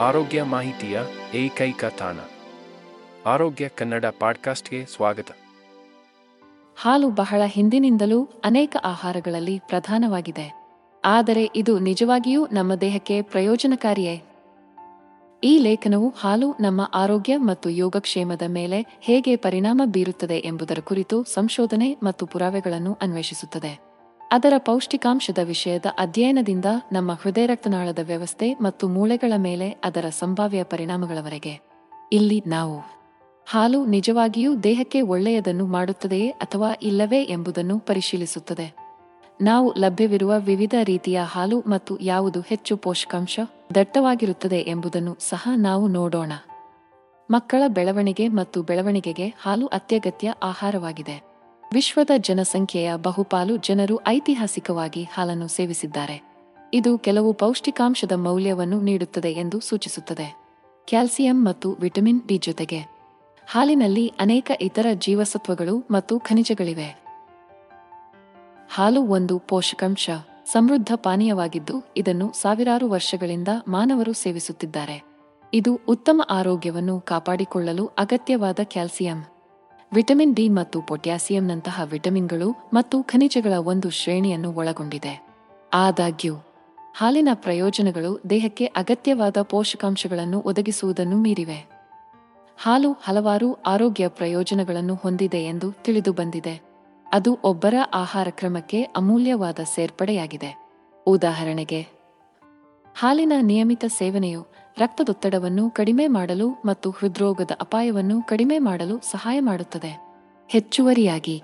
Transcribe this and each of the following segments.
ಆರೋಗ್ಯ ಮಾಹಿತಿಯ ಏಕೈಕ ತಾಣ. ಆರೋಗ್ಯ ಕನ್ನಡ ಪಾಡ್ಕಾಸ್ಟ್ಗೆ ಸ್ವಾಗತ. ಹಾಲು ಬಹಳ ಹಿಂದಿನಿಂದಲೂ ಅನೇಕ ಆಹಾರಗಳಲ್ಲಿ ಪ್ರಧಾನವಾಗಿದೆ. ಆದರೆ ಇದು ನಿಜವಾಗಿಯೂ ನಮ್ಮ ದೇಹಕ್ಕೆ ಪ್ರಯೋಜನಕಾರಿಯೇ? ಈ ಲೇಖನವು ಹಾಲು ನಮ್ಮ ಆರೋಗ್ಯ ಮತ್ತು ಯೋಗಕ್ಷೇಮದ ಮೇಲೆ ಹೇಗೆ ಪರಿಣಾಮ ಬೀರುತ್ತದೆ ಎಂಬುದರ ಕುರಿತು ಸಂಶೋಧನೆ ಮತ್ತು ಪುರಾವೆಗಳನ್ನು ಅನ್ವೇಷಿಸುತ್ತದೆ. ಅದರ ಪೌಷ್ಟಿಕಾಂಶದ ವಿಷಯದ ಅಧ್ಯಯನದಿಂದ ನಮ್ಮ ಹೃದಯ ರಕ್ತನಾಳದ ವ್ಯವಸ್ಥೆ ಮತ್ತು ಮೂಳೆಗಳ ಮೇಲೆ ಅದರ ಸಂಭಾವ್ಯ ಪರಿಣಾಮಗಳವರೆಗೆ. ಇಲ್ಲಿ ನಾವು ಹಾಲು ನಿಜವಾಗಿಯೂ ದೇಹಕ್ಕೆ ಒಳ್ಳೆಯದನ್ನು ಮಾಡುತ್ತದೆಯೇ ಅಥವಾ ಇಲ್ಲವೇ ಎಂಬುದನ್ನು ಪರಿಶೀಲಿಸುತ್ತದೆ. ನಾವು ಲಭ್ಯವಿರುವ ವಿವಿಧ ರೀತಿಯ ಹಾಲು ಮತ್ತು ಯಾವುದು ಹೆಚ್ಚು ಪೋಷಕಾಂಶ ದಟ್ಟವಾಗಿರುತ್ತದೆ ಎಂಬುದನ್ನು ಸಹ ನಾವು ನೋಡೋಣ. ಮಕ್ಕಳ ಬೆಳವಣಿಗೆ ಮತ್ತು ಬೆಳವಣಿಗೆಗೆ ಹಾಲು ಅತ್ಯಗತ್ಯ ಆಹಾರವಾಗಿದೆ. ವಿಶ್ವದ ಜನಸಂಖ್ಯೆಯ ಬಹುಪಾಲು ಜನರು ಐತಿಹಾಸಿಕವಾಗಿ ಹಾಲನ್ನು ಸೇವಿಸಿದ್ದಾರೆ. ಇದು ಕೆಲವು ಪೌಷ್ಟಿಕಾಂಶದ ಮೌಲ್ಯವನ್ನು ನೀಡುತ್ತದೆ ಎಂದು ಸೂಚಿಸುತ್ತದೆ. ಕ್ಯಾಲ್ಸಿಯಂ ಮತ್ತು ವಿಟಮಿನ್ ಡಿ ಜೊತೆಗೆ. ಹಾಲಿನಲ್ಲಿ ಅನೇಕ ಇತರ ಜೀವಸತ್ವಗಳು ಮತ್ತು ಖನಿಜಗಳಿವೆ. ಹಾಲು ಒಂದು ಪೋಷಕಾಂಶ, ಸಮೃದ್ಧ ಪಾನೀಯವಾಗಿದ್ದು ಇದನ್ನು ಸಾವಿರಾರು ವರ್ಷಗಳಿಂದ ಮಾನವರು ಸೇವಿಸುತ್ತಿದ್ದಾರೆ. ಇದು ಉತ್ತಮ ಆರೋಗ್ಯವನ್ನು ಕಾಪಾಡಿಕೊಳ್ಳಲು ಅಗತ್ಯವಾದ ಕ್ಯಾಲ್ಸಿಯಂ. ವಿಟಮಿನ್ ಡಿ ಮತ್ತು ಪೊಟ್ಯಾಸಿಯಂನಂತಹ ವಿಟಮಿನ್ಗಳು ಮತ್ತು ಖನಿಜಗಳ ಒಂದು ಶ್ರೇಣಿಯನ್ನು ಒಳಗೊಂಡಿದೆ. ಆದಾಗ್ಯೂ, ಹಾಲಿನ ಪ್ರಯೋಜನಗಳು ದೇಹಕ್ಕೆ ಅಗತ್ಯವಾದ ಪೋಷಕಾಂಶಗಳನ್ನು ಒದಗಿಸುವುದನ್ನು ಮೀರಿವೆ. ಹಾಲು ಹಲವಾರು ಆರೋಗ್ಯ ಪ್ರಯೋಜನಗಳನ್ನು ಹೊಂದಿದೆ ಎಂದು ತಿಳಿದು ಬಂದಿದೆ ಅದು ಒಬ್ಬರ ಆಹಾರ ಕ್ರಮಕ್ಕೆ ಅಮೂಲ್ಯವಾದ ಸೇರ್ಪಡೆಯಾಗಿದೆ. ಉದಾಹರಣೆಗೆ ಹಾಲಿನ ನಿಯಮಿತ ಸೇವನೆಯು ರಕ್ತದೊತ್ತಡವನ್ನು ಕಡಿಮೆ ಮಾಡಲು ಮತ್ತು ಹೃದ್ರೋಗದ ಅಪಾಯವನ್ನು ಕಡಿಮೆ ಮಾಡಲು ಸಹಾಯ ಮಾಡುತ್ತದೆ. ಹೆಚ್ಚುವರಿಯಾಗಿ,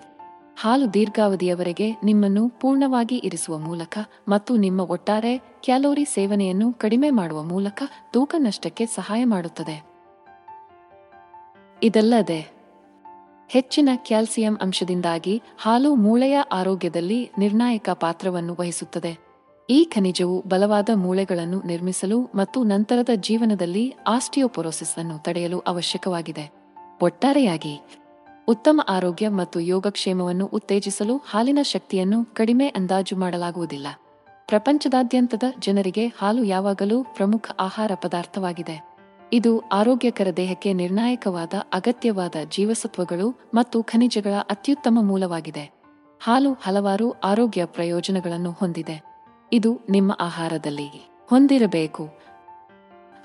ಹಾಲು ದೀರ್ಘಾವಧಿಯವರೆಗೆ ನಿಮ್ಮನ್ನು ಪೂರ್ಣವಾಗಿ ಇರಿಸುವ ಮೂಲಕ ಮತ್ತು ನಿಮ್ಮ ಒಟ್ಟಾರೆ ಕ್ಯಾಲೋರಿ ಸೇವನೆಯನ್ನು ಕಡಿಮೆ ಮಾಡುವ ಮೂಲಕ ತೂಕ ನಷ್ಟಕ್ಕೆ ಸಹಾಯ ಮಾಡುತ್ತದೆ. ಇದಲ್ಲದೆ, ಹೆಚ್ಚಿನ ಕ್ಯಾಲ್ಸಿಯಂ ಅಂಶದಿಂದಾಗಿ ಹಾಲು ಮೂಳೆಯ ಆರೋಗ್ಯದಲ್ಲಿ ನಿರ್ಣಾಯಕ ಪಾತ್ರವನ್ನು ವಹಿಸುತ್ತದೆ. ಈ ಖನಿಜವು ಬಲವಾದ ಮೂಳೆಗಳನ್ನು ನಿರ್ಮಿಸಲು ಮತ್ತು ನಂತರದ ಜೀವನದಲ್ಲಿ ಆಸ್ಟಿಯೋಪೊರೋಸಿಸ್ ಅನ್ನು ತಡೆಯಲು ಅವಶ್ಯಕವಾಗಿದೆ. ಒಟ್ಟಾರೆಯಾಗಿ, ಉತ್ತಮ ಆರೋಗ್ಯ ಮತ್ತು ಯೋಗಕ್ಷೇಮವನ್ನು ಉತ್ತೇಜಿಸಲು ಹಾಲಿನ ಶಕ್ತಿಯನ್ನು ಕಡಿಮೆ ಅಂದಾಜು ಮಾಡಲಾಗುವುದಿಲ್ಲ. ಪ್ರಪಂಚದಾದ್ಯಂತದ ಜನರಿಗೆ ಹಾಲು ಯಾವಾಗಲೂ ಪ್ರಮುಖ ಆಹಾರ ಪದಾರ್ಥವಾಗಿದೆ. ಇದು ಆರೋಗ್ಯಕರ ದೇಹಕ್ಕೆ ನಿರ್ಣಾಯಕವಾದ ಅಗತ್ಯವಾದ ಜೀವಸತ್ವಗಳು ಮತ್ತು ಖನಿಜಗಳ ಅತ್ಯುತ್ತಮ ಮೂಲವಾಗಿದೆ. ಹಾಲು ಹಲವಾರು ಆರೋಗ್ಯ ಪ್ರಯೋಜನಗಳನ್ನು ಹೊಂದಿದೆ. ಇದು ನಿಮ್ಮ ಆಹಾರದಲ್ಲಿ ಹೊಂದಿರಬೇಕು.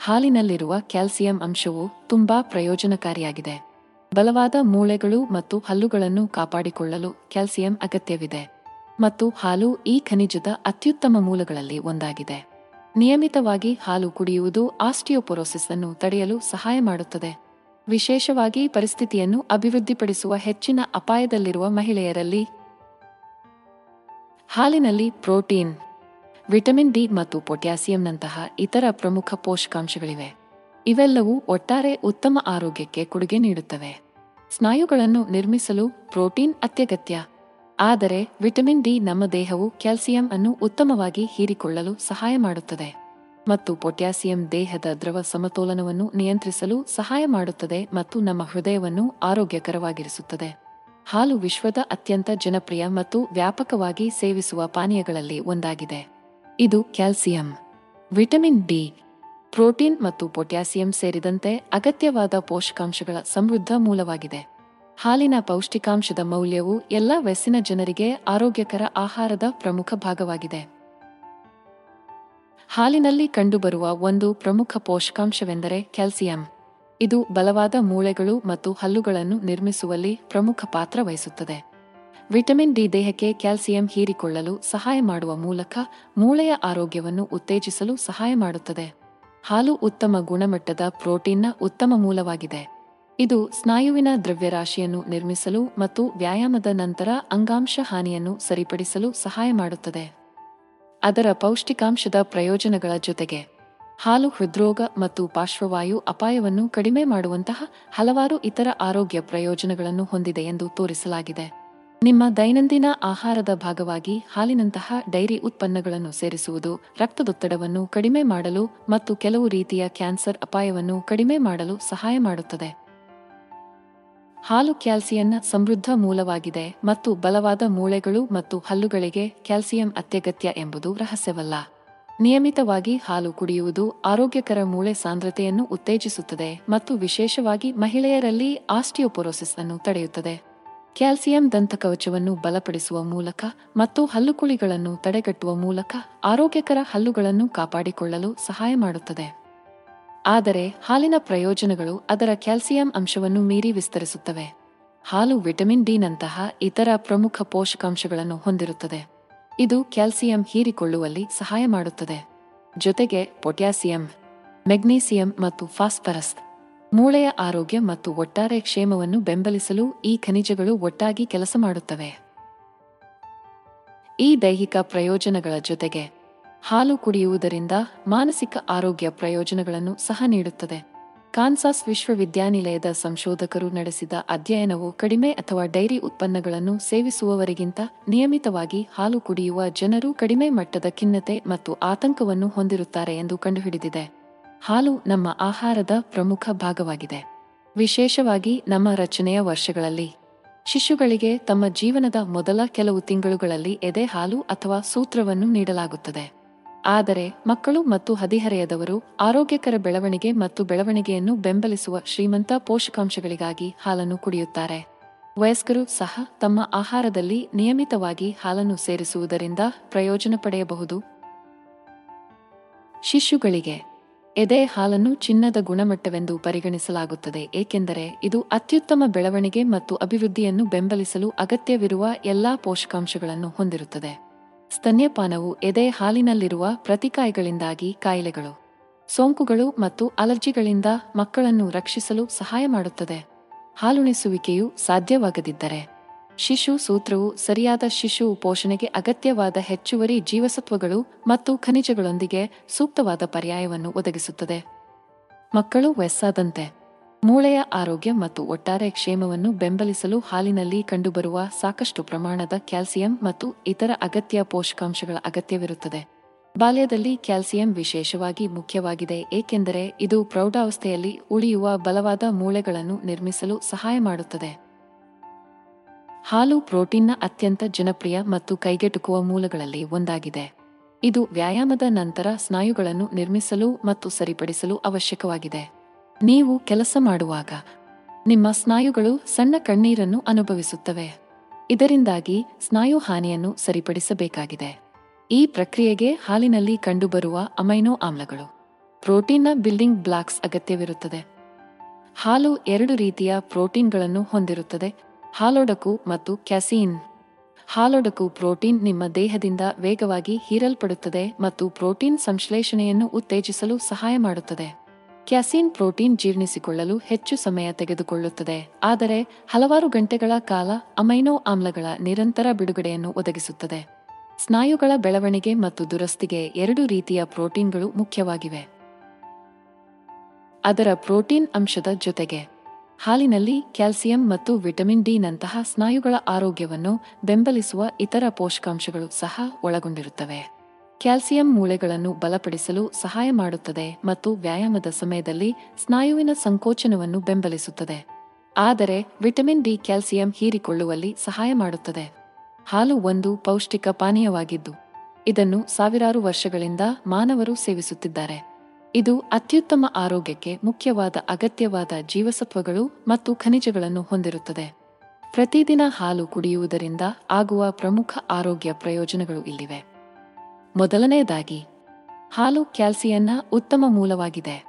ಹಾಲಿನಲ್ಲಿರುವ ಕ್ಯಾಲ್ಸಿಯಂ ಅಂಶವು ತುಂಬಾ ಪ್ರಯೋಜನಕಾರಿಯಾಗಿದೆ. ಬಲವಾದ ಮೂಳೆಗಳು ಮತ್ತು ಹಲ್ಲುಗಳನ್ನು ಕಾಪಾಡಿಕೊಳ್ಳಲು ಕ್ಯಾಲ್ಸಿಯಂ ಅಗತ್ಯವಿದೆ. ಮತ್ತು ಹಾಲು ಈ ಖನಿಜದ ಅತ್ಯುತ್ತಮ ಮೂಲಗಳಲ್ಲಿ ಒಂದಾಗಿದೆ. ನಿಯಮಿತವಾಗಿ ಹಾಲು ಕುಡಿಯುವುದು ಆಸ್ಟಿಯೋಪೊರೋಸಿಸ್ ಅನ್ನು ತಡೆಯಲು ಸಹಾಯ ಮಾಡುತ್ತದೆ. ವಿಶೇಷವಾಗಿ ಪರಿಸ್ಥಿತಿಯನ್ನು ಅಭಿವೃದ್ಧಿಪಡಿಸುವ ಹೆಚ್ಚಿನ ಅಪಾಯದಲ್ಲಿರುವ ಮಹಿಳೆಯರಲ್ಲಿ ಹಾಲಿನಲ್ಲಿ ಪ್ರೋಟೀನ್ ವಿಟಮಿನ್ ಡಿ ಮತ್ತು ಪೊಟ್ಯಾಸಿಯಂನಂತಹ ಇತರ ಪ್ರಮುಖ ಪೋಷಕಾಂಶಗಳಿವೆ. ಇವೆಲ್ಲವೂ ಒಟ್ಟಾರೆ ಉತ್ತಮ ಆರೋಗ್ಯಕ್ಕೆ ಕೊಡುಗೆ ನೀಡುತ್ತವೆ. ಸ್ನಾಯುಗಳನ್ನು ನಿರ್ಮಿಸಲು ಪ್ರೋಟೀನ್ ಅತ್ಯಗತ್ಯ. ಆದರೆ ವಿಟಮಿನ್ ಡಿ ನಮ್ಮ ದೇಹವು ಕ್ಯಾಲ್ಸಿಯಂ ಅನ್ನು ಉತ್ತಮವಾಗಿ ಹೀರಿಕೊಳ್ಳಲು ಸಹಾಯ ಮಾಡುತ್ತದೆ. ಮತ್ತು ಪೊಟ್ಯಾಸಿಯಂ ದೇಹದ ದ್ರವ ಸಮತೋಲನವನ್ನು ನಿಯಂತ್ರಿಸಲು ಸಹಾಯ ಮಾಡುತ್ತದೆ ಮತ್ತು ನಮ್ಮ ಹೃದಯವನ್ನು ಆರೋಗ್ಯಕರವಾಗಿರಿಸುತ್ತದೆ. ಹಾಲು ವಿಶ್ವದ ಅತ್ಯಂತ ಜನಪ್ರಿಯ ಮತ್ತು ವ್ಯಾಪಕವಾಗಿ ಸೇವಿಸುವ ಪಾನೀಯಗಳಲ್ಲಿ ಒಂದಾಗಿದೆ. ಇದು ಕ್ಯಾಲ್ಸಿಯಂ, ವಿಟಮಿನ್ ಡಿ, ಪ್ರೋಟೀನ್ ಮತ್ತು ಪೊಟ್ಯಾಸಿಯಂ ಸೇರಿದಂತೆ ಅಗತ್ಯವಾದ ಪೋಷಕಾಂಶಗಳ ಸಮೃದ್ಧ ಮೂಲವಾಗಿದೆ. ಹಾಲಿನ ಪೌಷ್ಟಿಕಾಂಶದ ಮೌಲ್ಯವು ಎಲ್ಲ ವಯಸ್ಸಿನ ಜನರಿಗೆ ಆರೋಗ್ಯಕರ ಆಹಾರದ ಪ್ರಮುಖ ಭಾಗವಾಗಿದೆ. ಹಾಲಿನಲ್ಲಿ ಕಂಡುಬರುವ ಒಂದು ಪ್ರಮುಖ ಪೋಷಕಾಂಶವೆಂದರೆ ಕ್ಯಾಲ್ಸಿಯಂ. ಇದು ಬಲವಾದ ಮೂಳೆಗಳು ಮತ್ತು ಹಲ್ಲುಗಳನ್ನು ನಿರ್ಮಿಸುವಲ್ಲಿ ಪ್ರಮುಖ ಪಾತ್ರ ವಹಿಸುತ್ತದೆ. ವಿಟಮಿನ್ ಡಿ ದೇಹಕ್ಕೆ ಕ್ಯಾಲ್ಸಿಯಂ ಹೀರಿಕೊಳ್ಳಲು ಸಹಾಯ ಮಾಡುವ ಮೂಲಕ ಮೂಳೆಯ ಆರೋಗ್ಯವನ್ನು ಉತ್ತೇಜಿಸಲು ಸಹಾಯ ಮಾಡುತ್ತದೆ. ಹಾಲು ಉತ್ತಮ ಗುಣಮಟ್ಟದ ಪ್ರೋಟೀನ್ನ ಉತ್ತಮ ಮೂಲವಾಗಿದೆ. ಇದು ಸ್ನಾಯುವಿನ ದ್ರವ್ಯರಾಶಿಯನ್ನು ನಿರ್ಮಿಸಲು ಮತ್ತು ವ್ಯಾಯಾಮದ ನಂತರ ಅಂಗಾಂಶ ಹಾನಿಯನ್ನು ಸರಿಪಡಿಸಲು ಸಹಾಯ ಮಾಡುತ್ತದೆ. ಅದರ ಪೌಷ್ಟಿಕಾಂಶದ ಪ್ರಯೋಜನಗಳ ಜೊತೆಗೆ ಹಾಲು ಹೃದ್ರೋಗ ಮತ್ತು ಪಾರ್ಶ್ವವಾಯು ಅಪಾಯವನ್ನು ಕಡಿಮೆ ಮಾಡುವಂತಹ ಹಲವಾರು ಇತರ ಆರೋಗ್ಯ ಪ್ರಯೋಜನಗಳನ್ನು ಹೊಂದಿದೆ ಎಂದು ತೋರಿಸಲಾಗಿದೆ. ನಿಮ್ಮ ದೈನಂದಿನ ಆಹಾರದ ಭಾಗವಾಗಿ ಹಾಲಿನಂತಹ ಡೈರಿ ಉತ್ಪನ್ನಗಳನ್ನು ಸೇರಿಸುವುದು, ರಕ್ತದೊತ್ತಡವನ್ನು ಕಡಿಮೆ ಮಾಡಲು ಮತ್ತು ಕೆಲವು ರೀತಿಯ ಕ್ಯಾನ್ಸರ್ ಅಪಾಯವನ್ನು ಕಡಿಮೆ ಮಾಡಲು ಸಹಾಯ ಮಾಡುತ್ತದೆ. ಹಾಲು ಕ್ಯಾಲ್ಸಿಯಂನ ಸಮೃದ್ಧ ಮೂಲವಾಗಿದೆ ಮತ್ತು ಬಲವಾದ ಮೂಳೆಗಳು ಮತ್ತು ಹಲ್ಲುಗಳಿಗೆ ಕ್ಯಾಲ್ಸಿಯಂ ಅತ್ಯಗತ್ಯ ಎಂಬುದು ರಹಸ್ಯವಲ್ಲ. ನಿಯಮಿತವಾಗಿ ಹಾಲು ಕುಡಿಯುವುದು ಆರೋಗ್ಯಕರ ಮೂಳೆ ಸಾಂದ್ರತೆಯನ್ನು ಉತ್ತೇಜಿಸುತ್ತದೆ ಮತ್ತು ವಿಶೇಷವಾಗಿ ಮಹಿಳೆಯರಲ್ಲಿ ಆಸ್ಟಿಯೋಪೊರೋಸಿಸ್ ಅನ್ನು ತಡೆಯುತ್ತದೆ. ಕ್ಯಾಲ್ಸಿಯಂ ದಂತಕವಚವನ್ನು ಬಲಪಡಿಸುವ ಮೂಲಕ ಮತ್ತು ಹಲ್ಲುಕುಳಿಗಳನ್ನು ತಡೆಗಟ್ಟುವ ಮೂಲಕ ಆರೋಗ್ಯಕರ ಹಲ್ಲುಗಳನ್ನು ಕಾಪಾಡಿಕೊಳ್ಳಲು ಸಹಾಯ ಮಾಡುತ್ತದೆ. ಆದರೆ ಹಾಲಿನ ಪ್ರಯೋಜನಗಳು ಅದರ ಕ್ಯಾಲ್ಸಿಯಂ ಅಂಶವನ್ನು ಮೀರಿ ವಿಸ್ತರಿಸುತ್ತವೆ. ಹಾಲು ವಿಟಮಿನ್ ಡಿ ನಂತಹ ಇತರ ಪ್ರಮುಖ ಪೋಷಕಾಂಶಗಳನ್ನು ಹೊಂದಿರುತ್ತದೆ. ಇದು ಕ್ಯಾಲ್ಸಿಯಂ ಹೀರಿಕೊಳ್ಳುವಲ್ಲಿ ಸಹಾಯ ಮಾಡುತ್ತದೆ. ಜೊತೆಗೆ ಪೊಟ್ಯಾಸಿಯಂ, ಮೆಗ್ನೀಸಿಯಂ ಮತ್ತು ಫಾಸ್ಫರಸ್ ಮೂಳೆಯ ಆರೋಗ್ಯ ಮತ್ತು ಒಟ್ಟಾರೆ ಕ್ಷೇಮವನ್ನು ಬೆಂಬಲಿಸಲು ಈ ಖನಿಜಗಳು ಒಟ್ಟಾಗಿ ಕೆಲಸ ಮಾಡುತ್ತವೆ. ಈ ದೈಹಿಕ ಪ್ರಯೋಜನಗಳ ಜೊತೆಗೆ ಹಾಲು ಕುಡಿಯುವುದರಿಂದ ಮಾನಸಿಕ ಆರೋಗ್ಯ ಪ್ರಯೋಜನಗಳನ್ನು ಸಹ ನೀಡುತ್ತದೆ. ಕಾನ್ಸಾಸ್ ವಿಶ್ವವಿದ್ಯಾನಿಲಯದ ಸಂಶೋಧಕರು ನಡೆಸಿದ ಅಧ್ಯಯನವು ಕಡಿಮೆ ಅಥವಾ ಡೈರಿ ಉತ್ಪನ್ನಗಳನ್ನು ಸೇವಿಸುವವರಿಗಿಂತ ನಿಯಮಿತವಾಗಿ ಹಾಲು ಕುಡಿಯುವ ಜನರು ಕಡಿಮೆ ಮಟ್ಟದ ಖಿನ್ನತೆ ಮತ್ತು ಆತಂಕವನ್ನು ಹೊಂದಿರುತ್ತಾರೆ ಎಂದು ಕಂಡುಹಿಡಿದಿದೆ. ಹಾಲು ನಮ್ಮ ಆಹಾರದ ಪ್ರಮುಖ ಭಾಗವಾಗಿದೆ. ವಿಶೇಷವಾಗಿ ನಮ್ಮ ರಚನೆಯ ವರ್ಷಗಳಲ್ಲಿ. ಶಿಶುಗಳಿಗೆ ತಮ್ಮ ಜೀವನದ ಮೊದಲ ಕೆಲವು ತಿಂಗಳುಗಳಲ್ಲಿ ಎದೆ ಹಾಲು ಅಥವಾ ಸೂತ್ರವನ್ನು ನೀಡಲಾಗುತ್ತದೆ. ಆದರೆ, ಮಕ್ಕಳು ಮತ್ತು ಹದಿಹರೆಯದವರು ಆರೋಗ್ಯಕರ ಬೆಳವಣಿಗೆ ಮತ್ತು ಬೆಳವಣಿಗೆಯನ್ನು ಬೆಂಬಲಿಸುವ ಶ್ರೀಮಂತ ಪೋಷಕಾಂಶಗಳಿಗಾಗಿ ಹಾಲನ್ನು ಕುಡಿಯುತ್ತಾರೆ. ವಯಸ್ಕರು ಸಹ ತಮ್ಮ ಆಹಾರದಲ್ಲಿ ನಿಯಮಿತವಾಗಿ ಹಾಲನ್ನು ಸೇರಿಸುವುದರಿಂದ ಪ್ರಯೋಜನ ಪಡೆಯಬಹುದು. ಶಿಶುಗಳಿಗೆ ಎದೆ ಹಾಲನ್ನು ಚಿನ್ನದ ಗುಣಮಟ್ಟವೆಂದು ಪರಿಗಣಿಸಲಾಗುತ್ತದೆ, ಏಕೆಂದರೆ ಇದು ಅತ್ಯುತ್ತಮ ಬೆಳವಣಿಗೆ ಮತ್ತು ಅಭಿವೃದ್ಧಿಯನ್ನು ಬೆಂಬಲಿಸಲು ಅಗತ್ಯವಿರುವ ಎಲ್ಲಾ ಪೋಷಕಾಂಶಗಳನ್ನು ಹೊಂದಿರುತ್ತದೆ. ಸ್ತನ್ಯಪಾನವು ಎದೆ ಹಾಲಿನಲ್ಲಿರುವ ಪ್ರತಿಕಾಯಗಳಿಂದಾಗಿ ಕಾಯಿಲೆಗಳು, ಸೋಂಕುಗಳು ಮತ್ತು ಅಲರ್ಜಿಗಳಿಂದ ಮಕ್ಕಳನ್ನು ರಕ್ಷಿಸಲು ಸಹಾಯ ಮಾಡುತ್ತದೆ. ಹಾಲುಣಿಸುವಿಕೆಯು ಸಾಧ್ಯವಾಗದಿದ್ದರೆ ಶಿಶು ಸೂತ್ರವು ಸರಿಯಾದ ಶಿಶು ಪೋಷಣೆಗೆ ಅಗತ್ಯವಾದ ಹೆಚ್ಚುವರಿ ಜೀವಸತ್ವಗಳು ಮತ್ತು ಖನಿಜಗಳೊಂದಿಗೆ ಸೂಕ್ತವಾದ ಪರ್ಯಾಯವನ್ನು ಒದಗಿಸುತ್ತದೆ. ಮಕ್ಕಳು ವಯಸ್ಸಾದಂತೆ ಮೂಳೆಯ ಆರೋಗ್ಯ ಮತ್ತು ಒಟ್ಟಾರೆ ಕ್ಷೇಮವನ್ನು ಬೆಂಬಲಿಸಲು ಹಾಲಿನಲ್ಲಿ ಕಂಡುಬರುವ ಸಾಕಷ್ಟು ಪ್ರಮಾಣದ ಕ್ಯಾಲ್ಸಿಯಂ ಮತ್ತು ಇತರ ಅಗತ್ಯ ಪೋಷಕಾಂಶಗಳ ಅಗತ್ಯವಿರುತ್ತದೆ. ಬಾಲ್ಯದಲ್ಲಿ ಕ್ಯಾಲ್ಸಿಯಂ ವಿಶೇಷವಾಗಿ ಮುಖ್ಯವಾಗಿದೆ, ಏಕೆಂದರೆ ಇದು ಪ್ರೌಢಾವಸ್ಥೆಯಲ್ಲಿ ಉಳಿಯುವ ಬಲವಾದ ಮೂಳೆಗಳನ್ನು ನಿರ್ಮಿಸಲು ಸಹಾಯ ಮಾಡುತ್ತದೆ. ಹಾಲು ಪ್ರೋಟೀನ್ನ ಅತ್ಯಂತ ಜನಪ್ರಿಯ ಮತ್ತು ಕೈಗೆಟುಕುವ ಮೂಲಗಳಲ್ಲಿ ಒಂದಾಗಿದೆ. ಇದು ವ್ಯಾಯಾಮದ ನಂತರ ಸ್ನಾಯುಗಳನ್ನು ನಿರ್ಮಿಸಲು ಮತ್ತು ಸರಿಪಡಿಸಲು ಅವಶ್ಯಕವಾಗಿದೆ. ನೀವು ಕೆಲಸ ಮಾಡುವಾಗ ನಿಮ್ಮ ಸ್ನಾಯುಗಳು ಸಣ್ಣ ಕಣ್ಣೀರನ್ನು ಅನುಭವಿಸುತ್ತವೆ. ಇದರಿಂದಾಗಿ ಸ್ನಾಯು ಹಾನಿಯನ್ನು ಸರಿಪಡಿಸಬೇಕಾಗಿದೆ. ಈ ಪ್ರಕ್ರಿಯೆಗೆ ಹಾಲಿನಲ್ಲಿ ಕಂಡುಬರುವ ಅಮೈನೋ ಆಮ್ಲಗಳು, ಪ್ರೋಟೀನ್ನ ಬಿಲ್ಡಿಂಗ್ ಬ್ಲಾಕ್ಸ್ ಅಗತ್ಯವಿರುತ್ತದೆ. ಹಾಲು ಎರಡು ರೀತಿಯ ಪ್ರೋಟೀನ್ಗಳನ್ನು ಹೊಂದಿರುತ್ತದೆ. ಹಾಲೊಡಕು ಮತ್ತು ಕ್ಯಾಸೀನ್. ಹಾಲೊಡಕು ಪ್ರೋಟೀನ್ ನಿಮ್ಮ ದೇಹದಿಂದ ವೇಗವಾಗಿ ಹೀರಲ್ಪಡುತ್ತದೆ ಮತ್ತು ಪ್ರೋಟೀನ್ ಸಂಶ್ಲೇಷಣೆಯನ್ನು ಉತ್ತೇಜಿಸಲು ಸಹಾಯ ಮಾಡುತ್ತದೆ. ಕ್ಯಾಸೀನ್ ಪ್ರೋಟೀನ್ ಜೀರ್ಣಿಸಿಕೊಳ್ಳಲು ಹೆಚ್ಚು ಸಮಯ ತೆಗೆದುಕೊಳ್ಳುತ್ತದೆ, ಆದರೆ ಹಲವಾರು ಗಂಟೆಗಳ ಕಾಲ ಅಮೈನೋ ಆಮ್ಲಗಳ ನಿರಂತರ ಬಿಡುಗಡೆಯನ್ನು ಒದಗಿಸುತ್ತದೆ. ಸ್ನಾಯುಗಳ ಬೆಳವಣಿಗೆ ಮತ್ತು ದುರಸ್ತಿಗೆ ಎರಡು ರೀತಿಯ ಪ್ರೋಟೀನ್ಗಳು ಮುಖ್ಯವಾಗಿವೆ. ಅದರ ಪ್ರೋಟೀನ್ ಅಂಶದ ಜೊತೆಗೆ ಹಾಲಿನಲ್ಲಿ ಕ್ಯಾಲ್ಸಿಯಂ ಮತ್ತು ವಿಟಮಿನ್ ಡಿ ನಂತಹ ಸ್ನಾಯುಗಳ ಆರೋಗ್ಯವನ್ನು ಬೆಂಬಲಿಸುವ ಇತರ ಪೋಷಕಾಂಶಗಳು ಸಹ ಒಳಗೊಂಡಿರುತ್ತವೆ. ಕ್ಯಾಲ್ಸಿಯಂ ಮೂಳೆಗಳನ್ನು ಬಲಪಡಿಸಲು ಸಹಾಯ ಮಾಡುತ್ತದೆ ಮತ್ತು ವ್ಯಾಯಾಮದ ಸಮಯದಲ್ಲಿ ಸ್ನಾಯುವಿನ ಸಂಕೋಚನವನ್ನು ಬೆಂಬಲಿಸುತ್ತದೆ. ಆದರೆ ವಿಟಮಿನ್ ಡಿ ಕ್ಯಾಲ್ಸಿಯಂ ಹೀರಿಕೊಳ್ಳುವಲ್ಲಿ ಸಹಾಯ ಮಾಡುತ್ತದೆ. ಹಾಲು ಒಂದು ಪೌಷ್ಟಿಕ ಪಾನೀಯವಾಗಿದ್ದು, ಇದನ್ನು ಸಾವಿರಾರು ವರ್ಷಗಳಿಂದ ಮಾನವರು ಸೇವಿಸುತ್ತಿದ್ದಾರೆ. ಇದು ಅತ್ಯುತ್ತಮ ಆರೋಗ್ಯಕ್ಕೆ ಮುಖ್ಯವಾದ ಅಗತ್ಯವಾದ ಜೀವಸತ್ವಗಳು ಮತ್ತು ಖನಿಜಗಳನ್ನು ಹೊಂದಿರುತ್ತದೆ. ಪ್ರತಿದಿನ ಹಾಲು ಕುಡಿಯುವುದರಿಂದ ಆಗುವ ಪ್ರಮುಖ ಆರೋಗ್ಯ ಪ್ರಯೋಜನಗಳು ಇಲ್ಲಿವೆ. ಮೊದಲನೆಯದಾಗಿ, ಹಾಲು ಕ್ಯಾಲ್ಸಿಯನ್ನ ಉತ್ತಮ ಮೂಲವಾಗಿದೆ.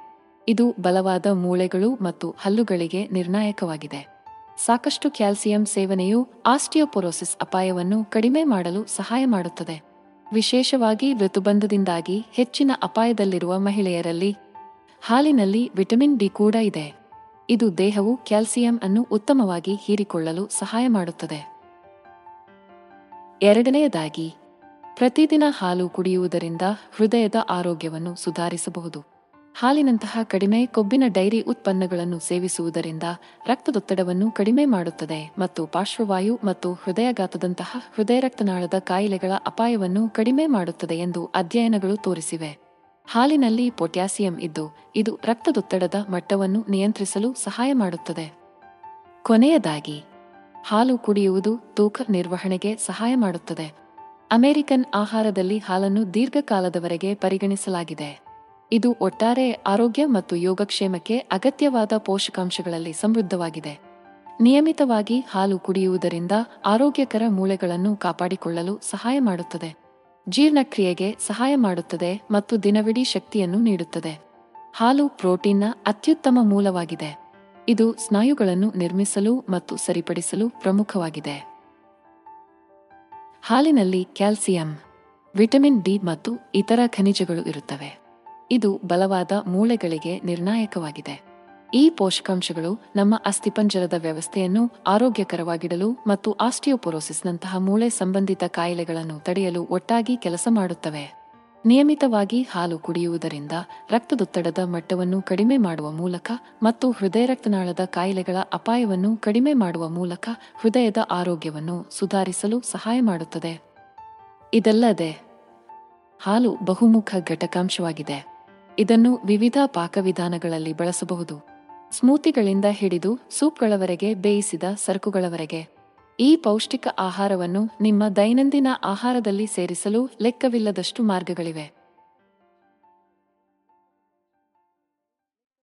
ಇದು ಬಲವಾದ ಮೂಳೆಗಳು ಮತ್ತು ಹಲ್ಲುಗಳಿಗೆ ನಿರ್ಣಾಯಕವಾಗಿದೆ. ಸಾಕಷ್ಟು ಕ್ಯಾಲ್ಸಿಯಂ ಸೇವನೆಯು ಆಸ್ಟಿಯೋಪೊರೋಸಿಸ್ ಅಪಾಯವನ್ನು ಕಡಿಮೆ ಮಾಡಲು ಸಹಾಯ ಮಾಡುತ್ತದೆ. ವಿಶೇಷವಾಗಿ ಋತುಬಂಧದಿಂದಾಗಿ ಹೆಚ್ಚಿನ ಅಪಾಯದಲ್ಲಿರುವ ಮಹಿಳೆಯರಲ್ಲಿ ಹಾಲಿನಲ್ಲಿ ವಿಟಮಿನ್ ಡಿ ಕೂಡ ಇದೆ. ಇದು ದೇಹವು ಕ್ಯಾಲ್ಸಿಯಂ ಅನ್ನು ಉತ್ತಮವಾಗಿ ಹೀರಿಕೊಳ್ಳಲು ಸಹಾಯ ಮಾಡುತ್ತದೆ. ಎರಡನೆಯದಾಗಿ, ಪ್ರತಿದಿನ ಹಾಲು ಕುಡಿಯುವುದರಿಂದ ಹೃದಯದ ಆರೋಗ್ಯವನ್ನು ಸುಧಾರಿಸಬಹುದು. ಹಾಲಿನಂತಹ ಕಡಿಮೆ ಕೊಬ್ಬಿನ ಡೈರಿ ಉತ್ಪನ್ನಗಳನ್ನು ಸೇವಿಸುವುದರಿಂದ ರಕ್ತದೊತ್ತಡವನ್ನು ಕಡಿಮೆ ಮಾಡುತ್ತದೆ ಮತ್ತು ಪಾರ್ಶ್ವವಾಯು ಮತ್ತು ಹೃದಯಘಾತದಂತಹ ಹೃದಯ ರಕ್ತನಾಳದ ಕಾಯಿಲೆಗಳ ಅಪಾಯವನ್ನು ಕಡಿಮೆ ಮಾಡುತ್ತದೆ ಎಂದು ಅಧ್ಯಯನಗಳು ತೋರಿಸಿವೆ. ಹಾಲಿನಲ್ಲಿ ಪೊಟ್ಯಾಸಿಯಂ ಇದ್ದು, ಇದು ರಕ್ತದೊತ್ತಡದ ಮಟ್ಟವನ್ನು ನಿಯಂತ್ರಿಸಲು ಸಹಾಯ ಮಾಡುತ್ತದೆ. ಕೊನೆಯದಾಗಿ, ಹಾಲು ಕುಡಿಯುವುದು ತೂಕ ನಿರ್ವಹಣೆಗೆ ಸಹಾಯ ಮಾಡುತ್ತದೆ. ಅಮೆರಿಕನ್ ಆಹಾರದಲ್ಲಿ ಹಾಲನ್ನು ದೀರ್ಘಕಾಲದವರೆಗೆ ಪರಿಗಣಿಸಲಾಗಿದೆ. ಇದು ಒಟ್ಟಾರೆ ಆರೋಗ್ಯ ಮತ್ತು ಯೋಗಕ್ಷೇಮಕ್ಕೆ ಅಗತ್ಯವಾದ ಪೋಷಕಾಂಶಗಳಲ್ಲಿ ಸಮೃದ್ಧವಾಗಿದೆ. ನಿಯಮಿತವಾಗಿ ಹಾಲು ಕುಡಿಯುವುದರಿಂದ ಆರೋಗ್ಯಕರ ಮೂಳೆಗಳನ್ನು ಕಾಪಾಡಿಕೊಳ್ಳಲು ಸಹಾಯ ಮಾಡುತ್ತದೆ. ಜೀರ್ಣಕ್ರಿಯೆಗೆ ಸಹಾಯ ಮಾಡುತ್ತದೆ ಮತ್ತು ದಿನವಿಡೀ ಶಕ್ತಿಯನ್ನು ನೀಡುತ್ತದೆ. ಹಾಲು ಪ್ರೋಟೀನ್ನ ಅತ್ಯುತ್ತಮ ಮೂಲವಾಗಿದೆ. ಇದು ಸ್ನಾಯುಗಳನ್ನು ನಿರ್ಮಿಸಲು ಮತ್ತು ಸರಿಪಡಿಸಲು ಪ್ರಮುಖವಾಗಿದೆ. ಹಾಲಿನಲ್ಲಿ ಕ್ಯಾಲ್ಸಿಯಂ, ವಿಟಮಿನ್ ಡಿ ಮತ್ತು ಇತರ ಖನಿಜಗಳು ಇರುತ್ತವೆ. ಇದು ಬಲವಾದ ಮೂಳೆಗಳಿಗೆ ನಿರ್ಣಾಯಕವಾಗಿದೆ. ಈ ಪೋಷಕಾಂಶಗಳು ನಮ್ಮ ಅಸ್ಥಿಪಂಜರದ ವ್ಯವಸ್ಥೆಯನ್ನು ಆರೋಗ್ಯಕರವಾಗಿಡಲು ಮತ್ತು ಆಸ್ಟಿಯೋಪೊರೋಸಿಸ್ನಂತಹ ಮೂಳೆ ಸಂಬಂಧಿತ ಕಾಯಿಲೆಗಳನ್ನು ತಡೆಯಲು ಒಟ್ಟಾಗಿ ಕೆಲಸ ಮಾಡುತ್ತವೆ. ನಿಯಮಿತವಾಗಿ ಹಾಲು ಕುಡಿಯುವುದರಿಂದ ರಕ್ತದೊತ್ತಡದ ಮಟ್ಟವನ್ನು ಕಡಿಮೆ ಮಾಡುವ ಮೂಲಕ ಮತ್ತು ಹೃದಯ ರಕ್ತನಾಳದ ಕಾಯಿಲೆಗಳ ಅಪಾಯವನ್ನು ಕಡಿಮೆ ಮಾಡುವ ಮೂಲಕ ಹೃದಯದ ಆರೋಗ್ಯವನ್ನು ಸುಧಾರಿಸಲು ಸಹಾಯ ಮಾಡುತ್ತದೆ. ಇದಲ್ಲದೆ, ಹಾಲು ಬಹುಮುಖ ಘಟಕಾಂಶವಾಗಿದೆ. ಇದನ್ನು ವಿವಿಧ ಪಾಕವಿಧಾನಗಳಲ್ಲಿ ಬಳಸಬಹುದು. ಸ್ಮೂತಿಗಳಿಂದ ಹಿಡಿದು ಸೂಪ್ಗಳವರೆಗೆ ಬೇಯಿಸಿದ ಸರಕುಗಳವರೆಗೆ. ಈ ಪೌಷ್ಟಿಕ ಆಹಾರವನ್ನು ನಿಮ್ಮ ದೈನಂದಿನ ಆಹಾರದಲ್ಲಿ ಸೇರಿಸಲು ಲೆಕ್ಕವಿಲ್ಲದಷ್ಟು ಮಾರ್ಗಗಳಿವೆ.